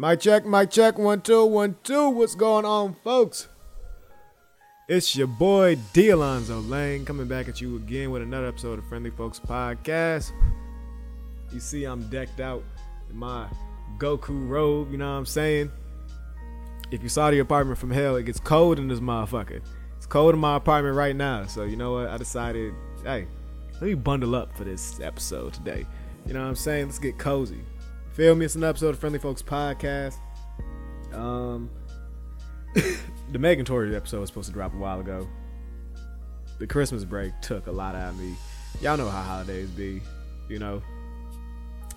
Mic check, mic check, one, two, one, two. What's going on, folks? It's your boy D Alonzo Lane coming back at you again with another episode of Friendly Folks Podcast. You see, I'm decked out in my Goku robe, you know what I'm saying? If you saw the apartment from hell, it gets cold in this motherfucker. It's cold in my apartment right now, so you know what? I decided, hey, let me bundle up for this episode today. You know what I'm saying? Let's get cozy. Feel me? It's an episode of Friendly Folks Podcast. Um, the Megan Tory episode was supposed to drop a while ago. The Christmas break took a lot out of me. Y'all know how holidays be, you know.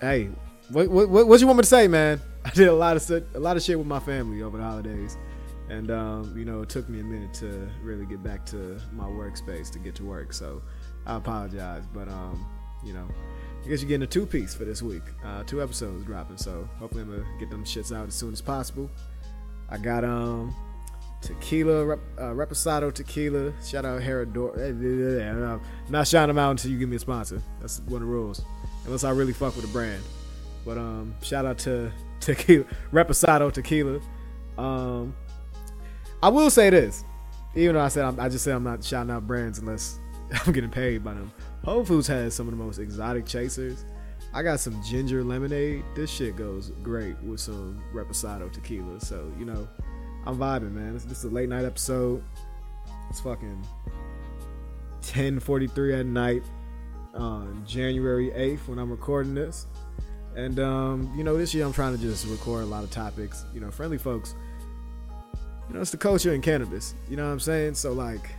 Hey, what what what, you want me to say, man? I did a lot of a lot of shit with my family over the holidays, and um, you know, it took me a minute to really get back to my workspace to get to work. So I apologize, but um, you know. I guess you're getting a two piece for this week. Uh, two episodes dropping, so hopefully I'm gonna get them shits out as soon as possible. I got um tequila, rep, uh, Reposado tequila. Shout out Herradura. I'm not shouting them out until you give me a sponsor. That's one of the rules, unless I really fuck with the brand. But um, shout out to tequila, Reposado tequila. Um, I will say this, even though I said I'm, I just said I'm not shouting out brands unless I'm getting paid by them. Whole Foods has some of the most exotic chasers. I got some ginger lemonade. This shit goes great with some Reposado tequila. So, you know, I'm vibing, man. This, this is a late night episode. It's fucking 10:43 at night on January 8th when I'm recording this. And um, you know, this year I'm trying to just record a lot of topics. You know, friendly folks. You know, it's the culture in cannabis. You know what I'm saying? So like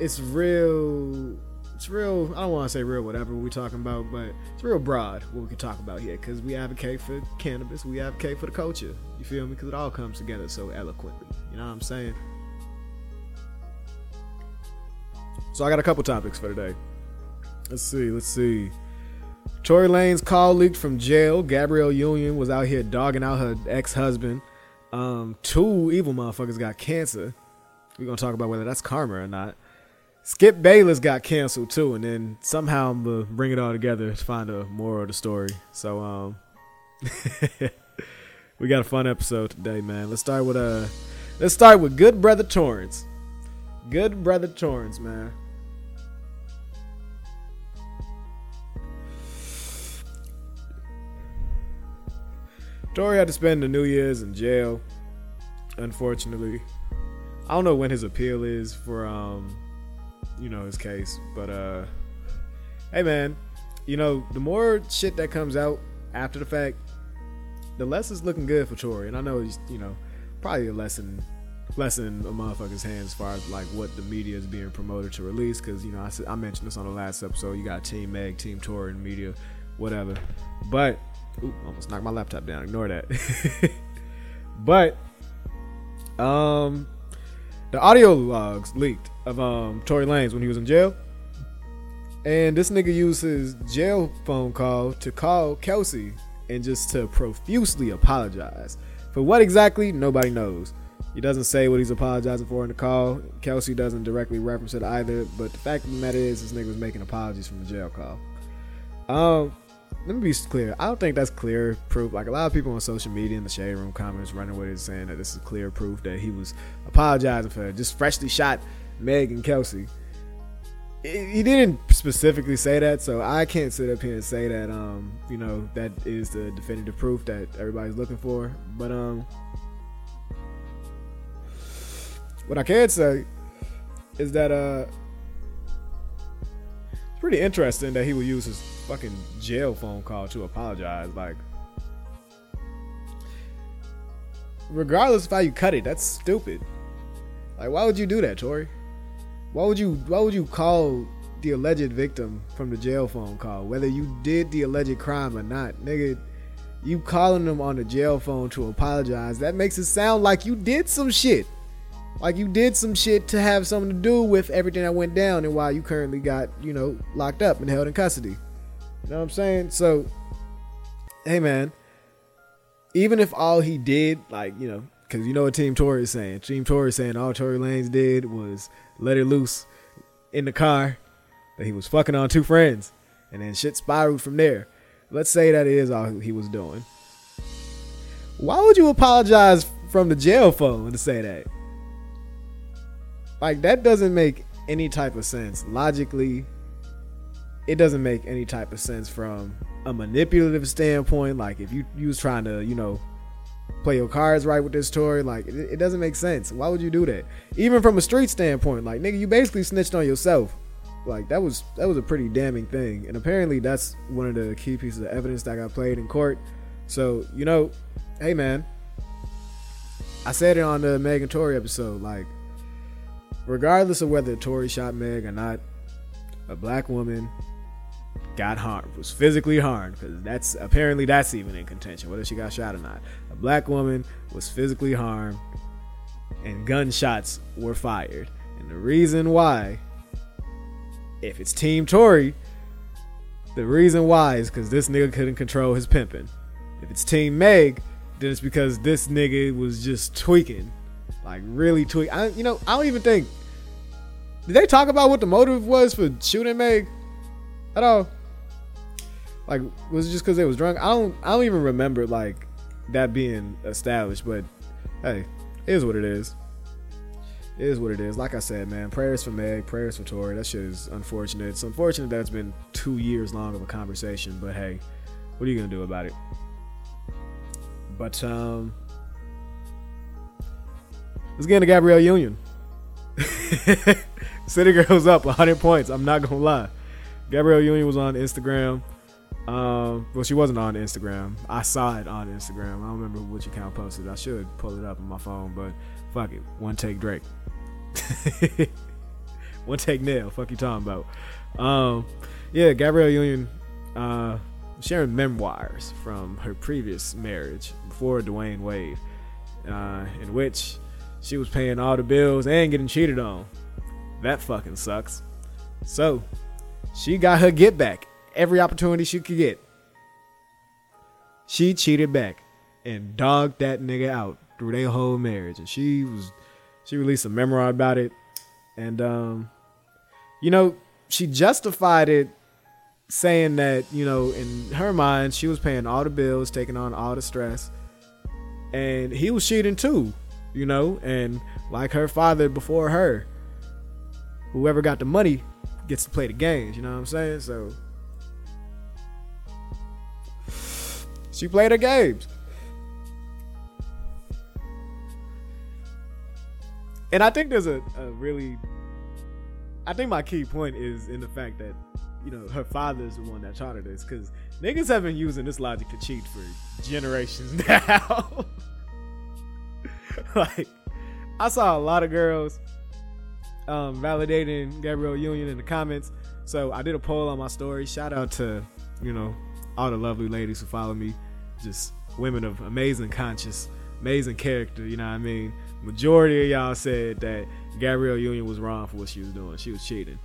it's real it's real i don't want to say real whatever we're talking about but it's real broad what we can talk about here because we advocate for cannabis we advocate for the culture you feel me because it all comes together so eloquently you know what i'm saying so i got a couple topics for today let's see let's see Tory Lanez call leaked from jail. Gabrielle Union was out here dogging out her ex-husband. Um, two evil motherfuckers got cancer. We're gonna talk about whether that's karma or not. Skip Bayless got canceled too, and then somehow I'm gonna bring it all together to find a moral of the story. So um, we got a fun episode today, man. Let's start with uh, let's start with Good Brother Torrance. Good Brother Torrance, man. Tory had to spend the New Year's in jail, unfortunately. I don't know when his appeal is for um you know his case. But uh, hey man, you know the more shit that comes out after the fact, the less it's looking good for Tory. And I know he's you know probably a lesson lesson a motherfucker's hands as far as like what the media is being promoted to release. Because you know I, I mentioned this on the last episode. You got Team Meg, Team Tory, and media, whatever. But ooh, almost knocked my laptop down. Ignore that. but um the audio logs leaked of um Tory Lanez when he was in jail. And this nigga used his jail phone call to call Kelsey and just to profusely apologize. For what exactly, nobody knows. He doesn't say what he's apologizing for in the call. Kelsey doesn't directly reference it either. But the fact of the matter is, this nigga was making apologies from the jail call. Um, let me be clear. I don't think that's clear proof. Like a lot of people on social media in the shade room comments running with it saying that this is clear proof that he was apologizing for just freshly shot Meg and Kelsey. He didn't specifically say that, so I can't sit up here and say that um, you know, that is the definitive proof that everybody's looking for. But um what I can say is that uh it's pretty interesting that he would use his fucking jail phone call to apologize. Like, regardless of how you cut it, that's stupid. Like, why would you do that, Tory? Why would you? Why would you call the alleged victim from the jail phone call, whether you did the alleged crime or not, nigga? You calling them on the jail phone to apologize, that makes it sound like you did some shit. Like you did some shit to have something to do with everything that went down and why you currently got, you know, locked up and held in custody. You know what I'm saying? So, hey man, even if all he did, like, you know, because you know what Team Tory is saying. Team Tory is saying all Tory Lanez did was let it loose in the car that he was fucking on two friends. And then shit spiraled from there. Let's say that is all he was doing. Why would you apologize from the jail phone to say that? Like that doesn't make any type of sense. Logically, it doesn't make any type of sense from a manipulative standpoint. Like if you you was trying to, you know, play your cards right with this story, like it, it doesn't make sense. Why would you do that? Even from a street standpoint, like nigga, you basically snitched on yourself. Like that was that was a pretty damning thing. And apparently that's one of the key pieces of evidence that got played in court. So, you know, hey man. I said it on the Meg and Tory episode, like regardless of whether Tory shot Meg or not, a black woman got harmed, was physically harmed, because that's apparently that's even in contention, whether she got shot or not. A black woman was physically harmed, and gunshots were fired. And the reason why, if it's Team Tory, the reason why is because this nigga couldn't control his pimping. If it's Team Meg, then it's because this nigga was just tweaking, like really tweaking. I, you know, I don't even think. Did they talk about what the motive was for shooting Meg at all? Like, was it just because they was drunk? I don't. I don't even remember like that being established. But hey, is what it is. It is what it is. Like I said, man, prayers for Meg, prayers for Tory. That shit is unfortunate. It's unfortunate that it's been two years long of a conversation. But hey, what are you gonna do about it? But um, let's get into Gabrielle Union. City Girls up 100 points. I'm not gonna lie. Gabrielle Union was on Instagram. Um, well, she wasn't on Instagram. I saw it on Instagram. I don't remember which account posted. I should pull it up on my phone, but fuck it. One take Drake. One take nail. Fuck you talking about? Um, yeah, Gabrielle Union uh, sharing memoirs from her previous marriage before Dwyane Wade, uh, in which she was paying all the bills and getting cheated on. That fucking sucks. So she got her get back every opportunity she could get. She cheated back and dogged that nigga out through their whole marriage. And she was she released a memoir about it. And um, you know, she justified it saying that, you know, in her mind, she was paying all the bills, taking on all the stress. And he was cheating too, you know, and like her father before her, whoever got the money gets to play the games, you know what I'm saying? So she played her games. And I think there's a, a really I think my key point is in the fact that, you know, her father is the one that taught her this, because niggas have been using this logic to cheat for generations now. like, I saw a lot of girls um, validating Gabrielle Union in the comments. So I did a poll on my story. Shout out to, you know, all the lovely ladies who follow me. Just women of amazing conscience, amazing character, you know what I mean? Majority of y'all said that Gabrielle Union was wrong for what she was doing. She was cheating.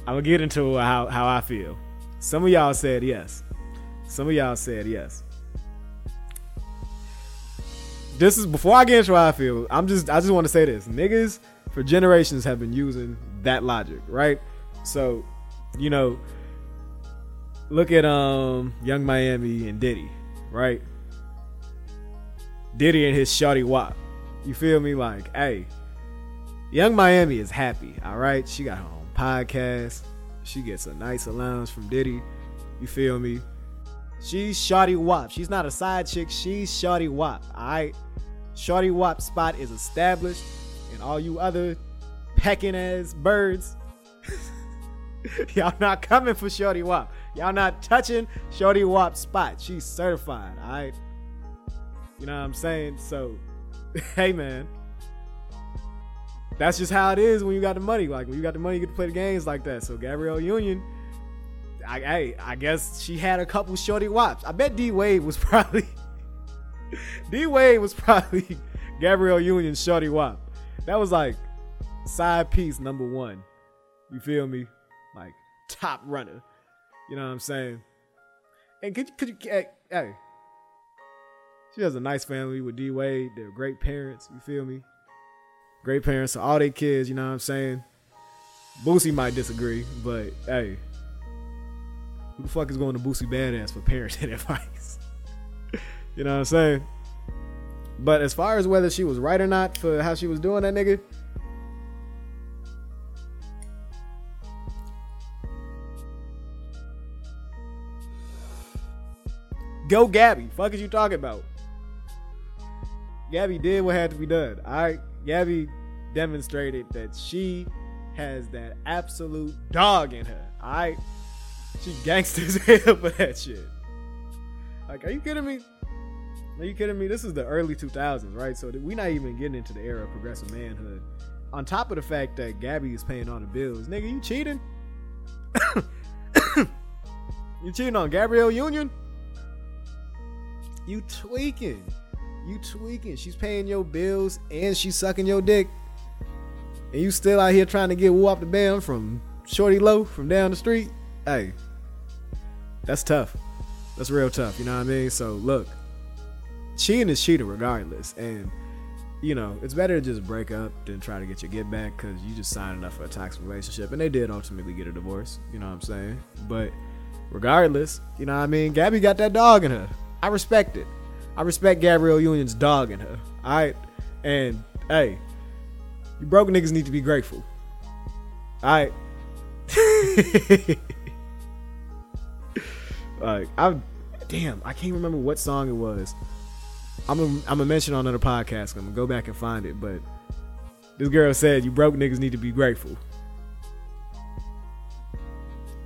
I'm gonna get into how, how I feel. Some of y'all said yes. Some of y'all said yes. This is before I get into how I feel. I'm just I just want to say this. Niggas for generations have been using that logic, right? So, you know, look at um Yung Miami and Diddy, right? Diddy and his shorty wop. You feel me? Like, hey, Yung Miami is happy, all right? She got her own podcast. She gets a nice allowance from Diddy. You feel me? She's Shotty Wop. She's not a side chick. She's Shotty Wop. All right. Shotty Wop spot is established, and all you other pecking ass birds, y'all not coming for Shorty Wop. Y'all not touching Shorty Wop spot. She's certified. All right. You know what I'm saying? So, hey man, that's just how it is when you got the money. Like when you got the money, you get to play the games like that. So Gabrielle Union, I, I, I guess she had a couple shorty wops. I bet D Wade was probably D Wade was probably Gabrielle Union's shorty wop. That was like side piece number one. You feel me? Like top runner. You know what I'm saying? And could you could you hey, hey she has a nice family with D Wade. They're great parents. You feel me? Great parents to all their kids. You know what I'm saying? Boosie might disagree, but hey, who the fuck is going to Boosie Badazz for parenting advice? You know what I'm saying? But as far as whether she was right or not for how she was doing that nigga, Go Gabby. Fuck is you talking about? Gabby did what had to be done. I Gabby demonstrated that she has that absolute dog in her. Right. She gangsters hell for that shit. Like, are you kidding me? Are you kidding me? This is the early 2000s, right? So we're not even getting into the era of progressive manhood. On top of the fact that Gabby is paying all the bills, nigga, you cheating? you cheating on Gabrielle Union? You tweaking. You tweaking. She's paying your bills and she's sucking your dick. And you still out here trying to get woo off the band from Shorty Low from down the street. Hey, that's tough. That's real tough. You know what I mean? So look, cheating is cheating regardless. And you know, it's better to just break up than try to get your get back because you just signed up for a toxic relationship. And they did ultimately get a divorce. You know what I'm saying? But regardless, you know what I mean? Gabby got that dog in her. I respect it. I respect Gabrielle Union's dogging her. All right, and hey, you broke niggas need to be grateful. All right. like I, damn, I can't remember what song it was. I'm I'm gonna mention on another podcast. I'm gonna go back and find it. But this girl said, "You broke niggas need to be grateful."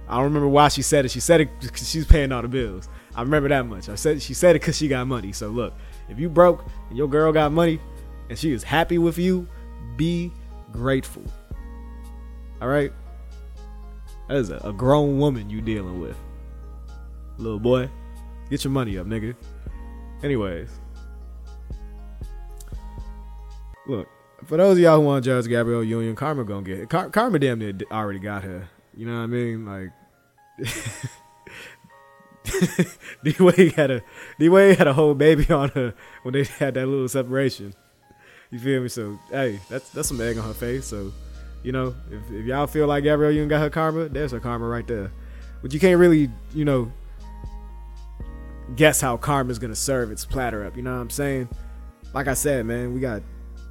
I don't remember why she said it. She said it because she's paying all the bills. I remember that much. I said she said it because she got money. So look, if you broke and your girl got money and she is happy with you, be grateful. All right. That is a, a grown woman you dealing with, little boy. Get your money up, nigga. Anyways, look for those of y'all who want to judge Gabrielle Union, Karma gonna get Karma damn near already got her. You know what I mean? Like. D Wade had a D Wade had a whole baby on her when they had that little separation. You feel me? So hey, that's that's some egg on her face. So, you know, if, if y'all feel like Gabrielle Union got her karma, there's her karma right there. But you can't really, you know, guess how karma's gonna serve its platter up. You know what I'm saying? Like I said, man, we got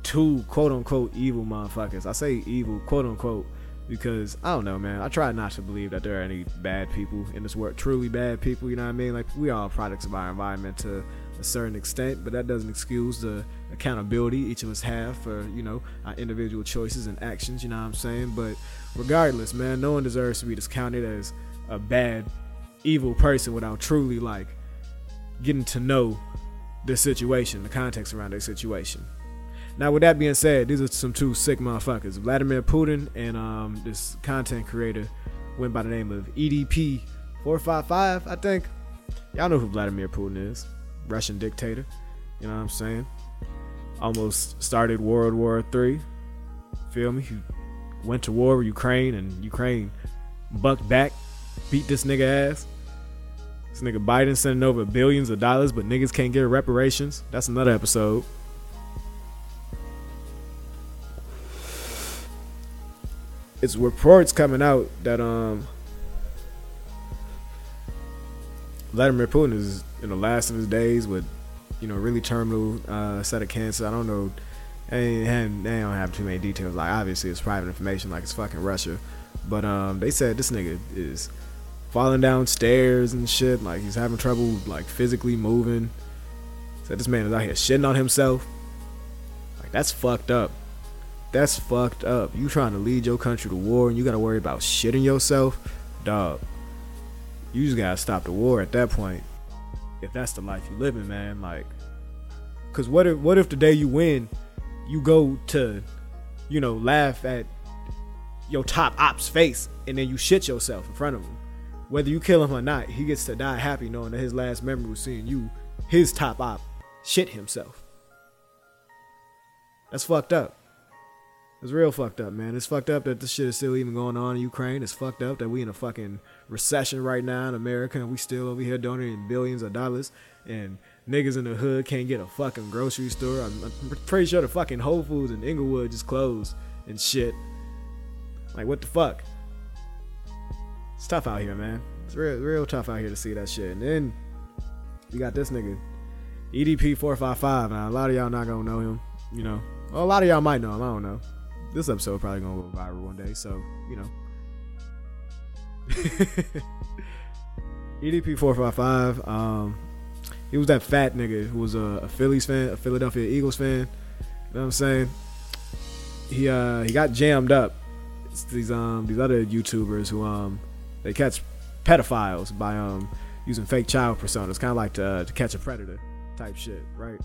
two quote unquote evil motherfuckers. I say evil, quote unquote because I don't know, man. I try not to believe that there are any bad people in this world, truly bad people. You know what I mean? Like we are products of our environment to a certain extent, but that doesn't excuse the accountability each of us have for you know our individual choices and actions. You know what I'm saying? But regardless, man, no one deserves to be discounted as a bad, evil person without truly like getting to know the situation, the context around their situation. Now, with that being said, these are some two sick motherfuckers. Vladimir Putin and um, this content creator went by the name of EDP455, I think. Y'all know who Vladimir Putin is. Russian dictator. You know what I'm saying? Almost started World War III. Feel me? He went to war with Ukraine and Ukraine bucked back, beat this nigga ass. This nigga Biden sending over billions of dollars, but niggas can't get reparations. That's another episode. It's reports coming out that um Vladimir Putin is in the last of his days with you know really terminal uh, set of cancer. I don't know. They, they don't have too many details. Like obviously it's private information, like it's fucking Russia. But um, they said this nigga is falling downstairs and shit. Like he's having trouble like physically moving. Said this man is out here shitting on himself. Like that's fucked up. That's fucked up. You trying to lead your country to war and you gotta worry about shitting yourself? Dog. You just gotta stop the war at that point. If that's the life you living, man. Like Cause what if what if the day you win, you go to, you know, laugh at your top op's face and then you shit yourself in front of him. Whether you kill him or not, he gets to die happy knowing that his last memory was seeing you, his top op, shit himself. That's fucked up. It's real fucked up, man. It's fucked up that this shit is still even going on in Ukraine. It's fucked up that we in a fucking recession right now in America and we still over here donating billions of dollars and niggas in the hood can't get a fucking grocery store. I'm, I'm pretty sure the fucking Whole Foods in Inglewood just closed and shit. Like what the fuck? It's tough out here, man. It's real, real tough out here to see that shit. And then you got this nigga EDP four five five. Now a lot of y'all not gonna know him. You know, well, a lot of y'all might know him. I don't know. This episode probably gonna go viral one day, so you know. EDP four five five. Um, he was that fat nigga who was a, a Phillies fan, a Philadelphia Eagles fan. You know what I'm saying? He uh he got jammed up. It's these um these other YouTubers who um they catch pedophiles by um using fake child personas, kind of like to, uh, to catch a predator type shit, right?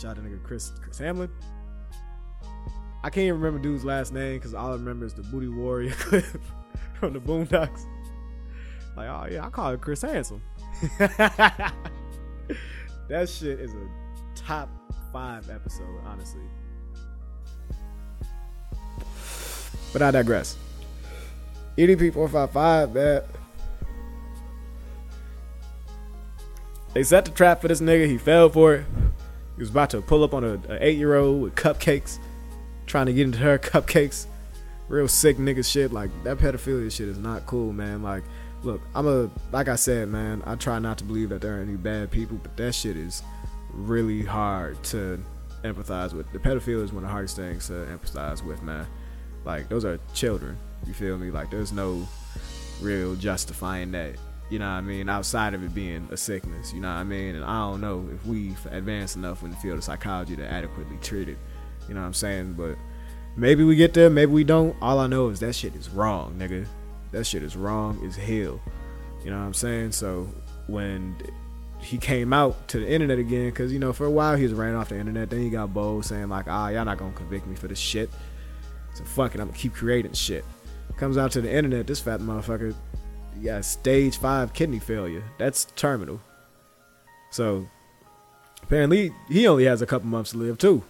Shout out to nigga Chris Chris Hamlin. I can't even remember dude's last name because all I remember is the Booty Warrior clip from the Boondocks. Like, oh yeah, I call it Chris Handsome. that shit is a top five episode, honestly. But I digress. EDP four five five, man. They set the trap for this nigga. He fell for it. He was about to pull up on a, a eight year old with cupcakes, trying to get into her cupcakes. Real sick nigga shit. Like that pedophilia shit is not cool, man. Like, look, I'm a like I said, man. I try not to believe that there are any bad people, but that shit is really hard to empathize with. The pedophilia is one of the hardest things to empathize with, man. Like those are children. You feel me? Like there's no real justifying that. You know what I mean? Outside of it being a sickness, you know what I mean? And I don't know if we've advanced enough in the field of psychology to adequately treat it. You know what I'm saying? But maybe we get there, maybe we don't. All I know is that shit is wrong, nigga. That shit is wrong as hell. You know what I'm saying? So when he came out to the internet again, because, you know, for a while he was ran off the internet. Then he got bold saying, like, ah, y'all not to convict me for this shit. So fuck it, I'm to keep creating shit. Comes out to the internet, this fat motherfucker got stage five kidney failure. That's terminal. So apparently he only has a couple months to live too.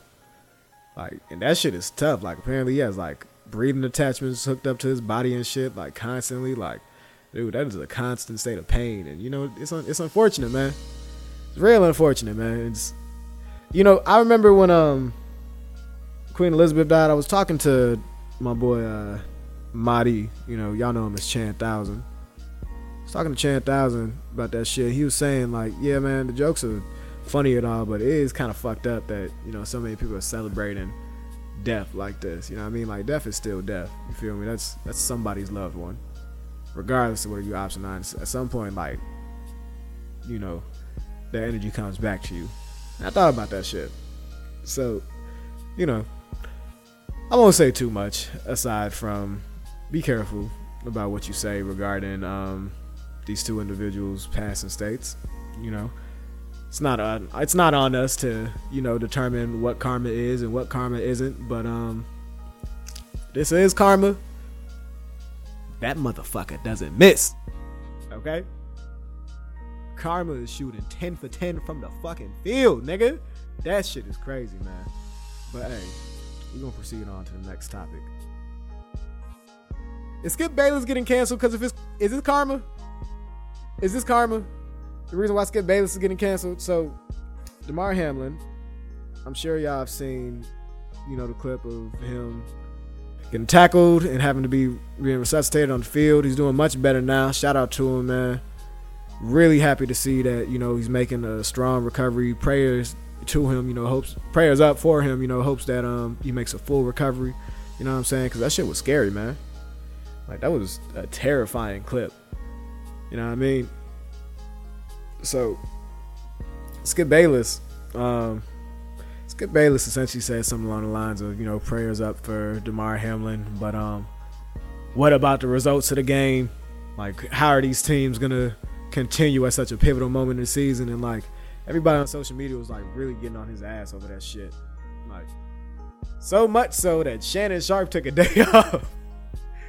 Like, and that shit is tough. Like, apparently he has like breathing attachments hooked up to his body and shit, like constantly. Like, dude, that is a constant state of pain, and you know, it's un- it's unfortunate, man. It's real unfortunate, man. It's, you know, I remember when um Queen Elizabeth died. I was talking to my boy uh Marty. You know, y'all know him as Chan Thousand. I was talking to Chan Thousand about that shit. He was saying like, yeah, man, the jokes are funny and all, but it is kind of fucked up that you know so many people are celebrating death like this. You know what I mean? Like death is still death. You feel me? That's that's somebody's loved one, regardless of whether you option nine. At some point, like you know, the energy comes back to you. And I thought about that shit. So, you know, I won't say too much aside from be careful about what you say regarding um, these two individuals' passing states. You know, it's not on it's not on us to you know determine what karma is and what karma isn't. But um, this is karma. That motherfucker doesn't miss. Okay. Karma is shooting 10 for 10 from the fucking field, nigga. That shit is crazy, man. But hey, we're gonna proceed on to the next topic. Is Skip Bayless getting canceled because of his is this karma? Is this karma? The reason why Skip Bayless is getting canceled. So Damar Hamlin, I'm sure y'all have seen, you know, the clip of him getting tackled and having to be being resuscitated on the field. He's doing much better now. Shout out to him, man. Really happy to see that, you know, he's making a strong recovery. Prayers to him, you know, hopes prayers up for him, you know, hopes that um he makes a full recovery. You know what I'm saying? Because that shit was scary, man. Like that was a terrifying clip. You know what I mean? So Skip Bayless, um, Skip Bayless essentially said something along the lines of, you know, prayers up for Damar Hamlin, but um, what about the results of the game? Like, how are these teams gonna continue at such a pivotal moment in the season? And like, everybody on social media was like really getting on his ass over that shit. Like, so much so that Shannon Sharpe took a day off.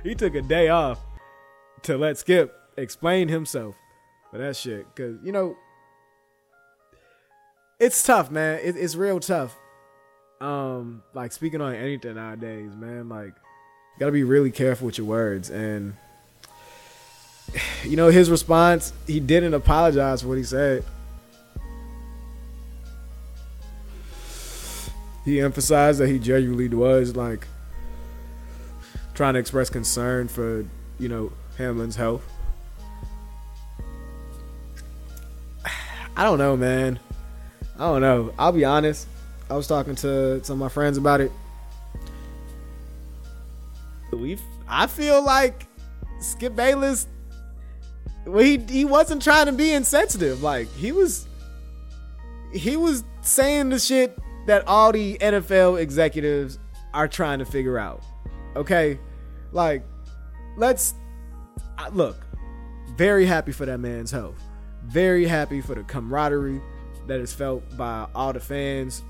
he took a day off to let Skip explain himself for that shit. Cause you know, it's tough, man. It, it's real tough. Um, like speaking on anything nowadays, man. Like, you gotta be really careful with your words. And you know, his response, he didn't apologize for what he said. He emphasized that he genuinely was like trying to express concern for, you know, Hamlin's health. I don't know, man. I don't know. I'll be honest. I was talking to some of my friends about it. We, I feel like Skip Bayless. Well, he he wasn't trying to be insensitive. Like he was, he was saying the shit that all the NFL executives are trying to figure out. Okay, like let's look. Very happy for that man's health. Very happy for the camaraderie that is felt by all the fans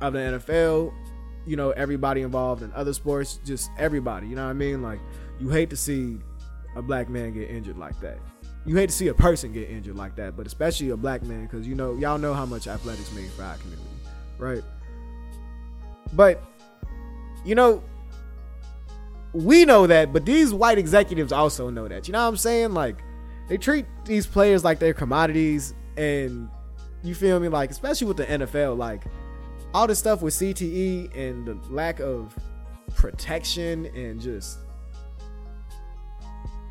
of the NFL. You know, everybody involved in other sports, just everybody. You know what I mean? Like, you hate to see a black man get injured like that. You hate to see a person get injured like that, but especially a black man, because you know, y'all know how much athletics mean for our community, right? But, you know, we know that, but these white executives also know that. You know what I'm saying? Like, they treat these players like they're commodities, and you feel me? Like, especially with the NFL, like all this stuff with CTE and the lack of protection and just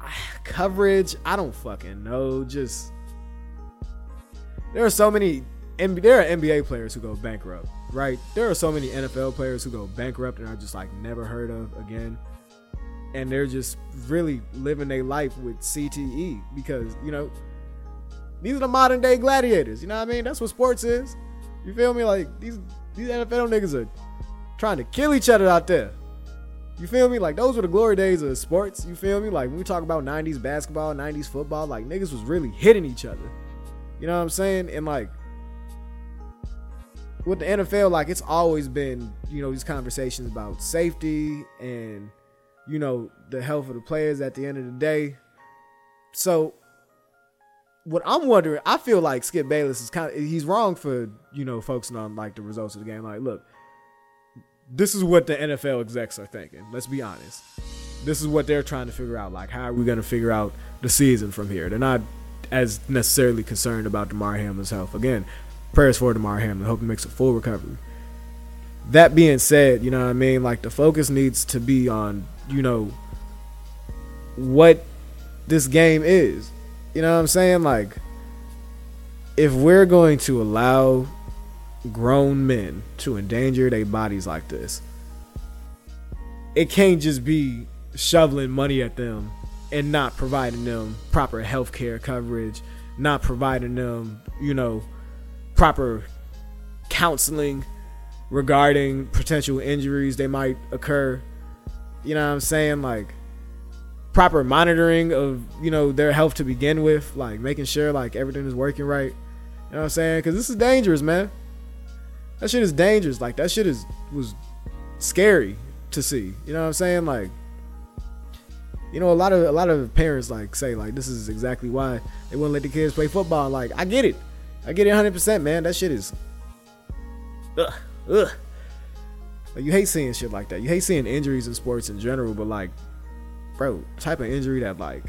ah, coverage. I don't fucking know. Just there are so many. There are NBA players who go bankrupt, right? There are so many NFL players who go bankrupt and are just like never heard of again, and they're just really living their life with CTE because you know these are the modern day gladiators. You know what I mean? That's what sports is. You feel me? Like these these NFL niggas are trying to kill each other out there. You feel me? Like those were the glory days of sports. You feel me? Like when we talk about 90s basketball, 90s football, like niggas was really hitting each other. You know what I'm saying? And like with the NFL, like it's always been, you know, these conversations about safety and, you know, the health of the players at the end of the day. So what I'm wondering, I feel like Skip Bayless is kind of he's wrong for, you know, focusing on like the results of the game. Like, look, this is what the NFL execs are thinking. Let's be honest. This is what they're trying to figure out. Like, how are we going to figure out the season from here? They're not as necessarily concerned about Damar Hamlin's health. Again, prayers for Damar Hamlin. Hope he makes a full recovery. That being said, you know what I mean? Like, the focus needs to be on, you know, what this game is. You know what I'm saying? Like, if we're going to allow grown men to endanger their bodies like this. It can't just be shoveling money at them and not providing them proper health care coverage, not providing them, you know, proper counseling regarding potential injuries they might occur. You know what I'm saying? Like proper monitoring of, you know, their health to begin with, like making sure like everything is working right. You know what I'm saying? Cuz this is dangerous, man. That shit is dangerous. Like that shit is was scary to see. You know what I'm saying? Like you know, a lot of a lot of parents like say like this is exactly why they wouldn't let the kids play football. Like I get it, I get it 100, percent man. That shit is, ugh, ugh. Like, you hate seeing shit like that. You hate seeing injuries in sports in general, but like, bro, type of injury that like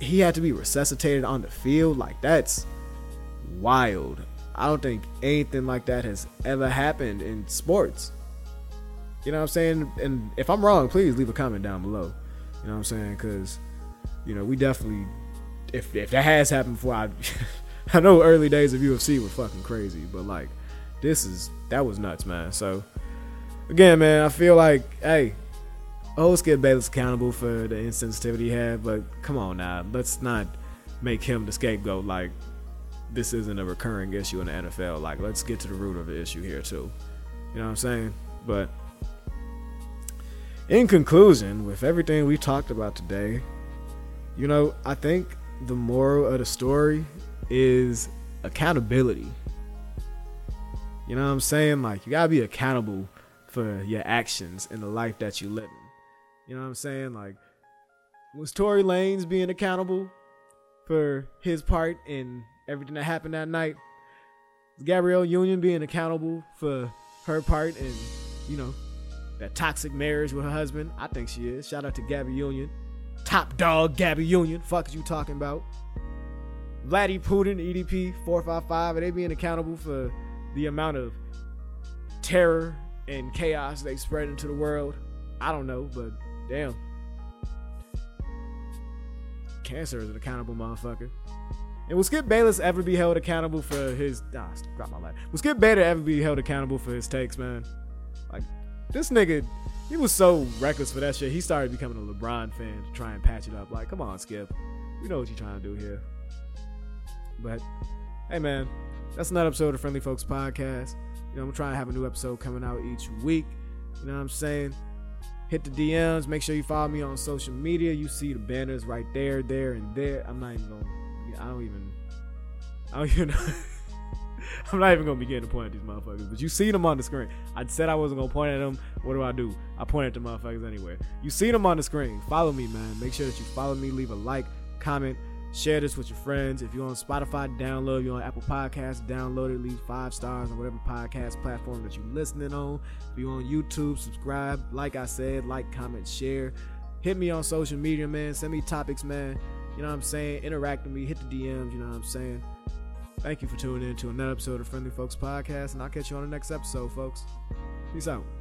he had to be resuscitated on the field, like that's wild. I don't think anything like that has ever happened in sports. You know what I'm saying? And if I'm wrong, please leave a comment down below. You know what I'm saying? Because, you know, we definitely, if if that has happened before, I, I know early days of UFC were fucking crazy, but like, this is that was nuts, man. So, again, man, I feel like, hey, hold Skip Bayless accountable for the insensitivity he had, but come on now, let's not make him the scapegoat. Like, this isn't a recurring issue in the NFL. Like, let's get to the root of the issue here too. You know what I'm saying? But in conclusion, with everything we talked about today, you know, I think the moral of the story is accountability. You know what I'm saying? Like, you gotta be accountable for your actions in the life that you live in. You know what I'm saying? Like, was Tory Lanez being accountable for his part in everything that happened that night. Gabrielle Union being accountable for her part in, you know, that toxic marriage with her husband. I think she is. Shout out to Gabby Union. Top dog Gabby Union. Fuck is you talking about? Vladdy Putin, EDP 455, are they being accountable for the amount of terror and chaos they spread into the world? I don't know, but damn. Cancer is an accountable motherfucker. And will Skip Bayless ever be held accountable for his? Ah, drop my life. Will Skip Bayless ever be held accountable for his takes, man? Like this nigga, he was so reckless for that shit. He started becoming a LeBron fan to try and patch it up. Like, come on, Skip. We know what you're trying to do here. But hey, man, that's another episode of Friendly Folks Podcast. You know, I'm trying to have a new episode coming out each week. You know what I'm saying? Hit the DMs. Make sure you follow me on social media. You see the banners right there, there, and there. I'm not even gonna. I don't even. I don't even. I'm not even gonna begin to point at these motherfuckers, but you see them on the screen. I said I wasn't gonna point at them. What do I do? I point at the motherfuckers anyway. You see them on the screen. Follow me, man. Make sure that you follow me. Leave a like, comment, share this with your friends. If you're on Spotify, download. If you're on Apple Podcasts, download it. Leave five stars on whatever podcast platform that you're listening on. If you're on YouTube, subscribe. Like I said, like, comment, share. Hit me on social media, man. Send me topics, man. You know what I'm saying? Interact with me. Hit the DMs. You know what I'm saying? Thank you for tuning in to another episode of Friendly Folks Podcast, and I'll catch you on the next episode, folks. Peace out.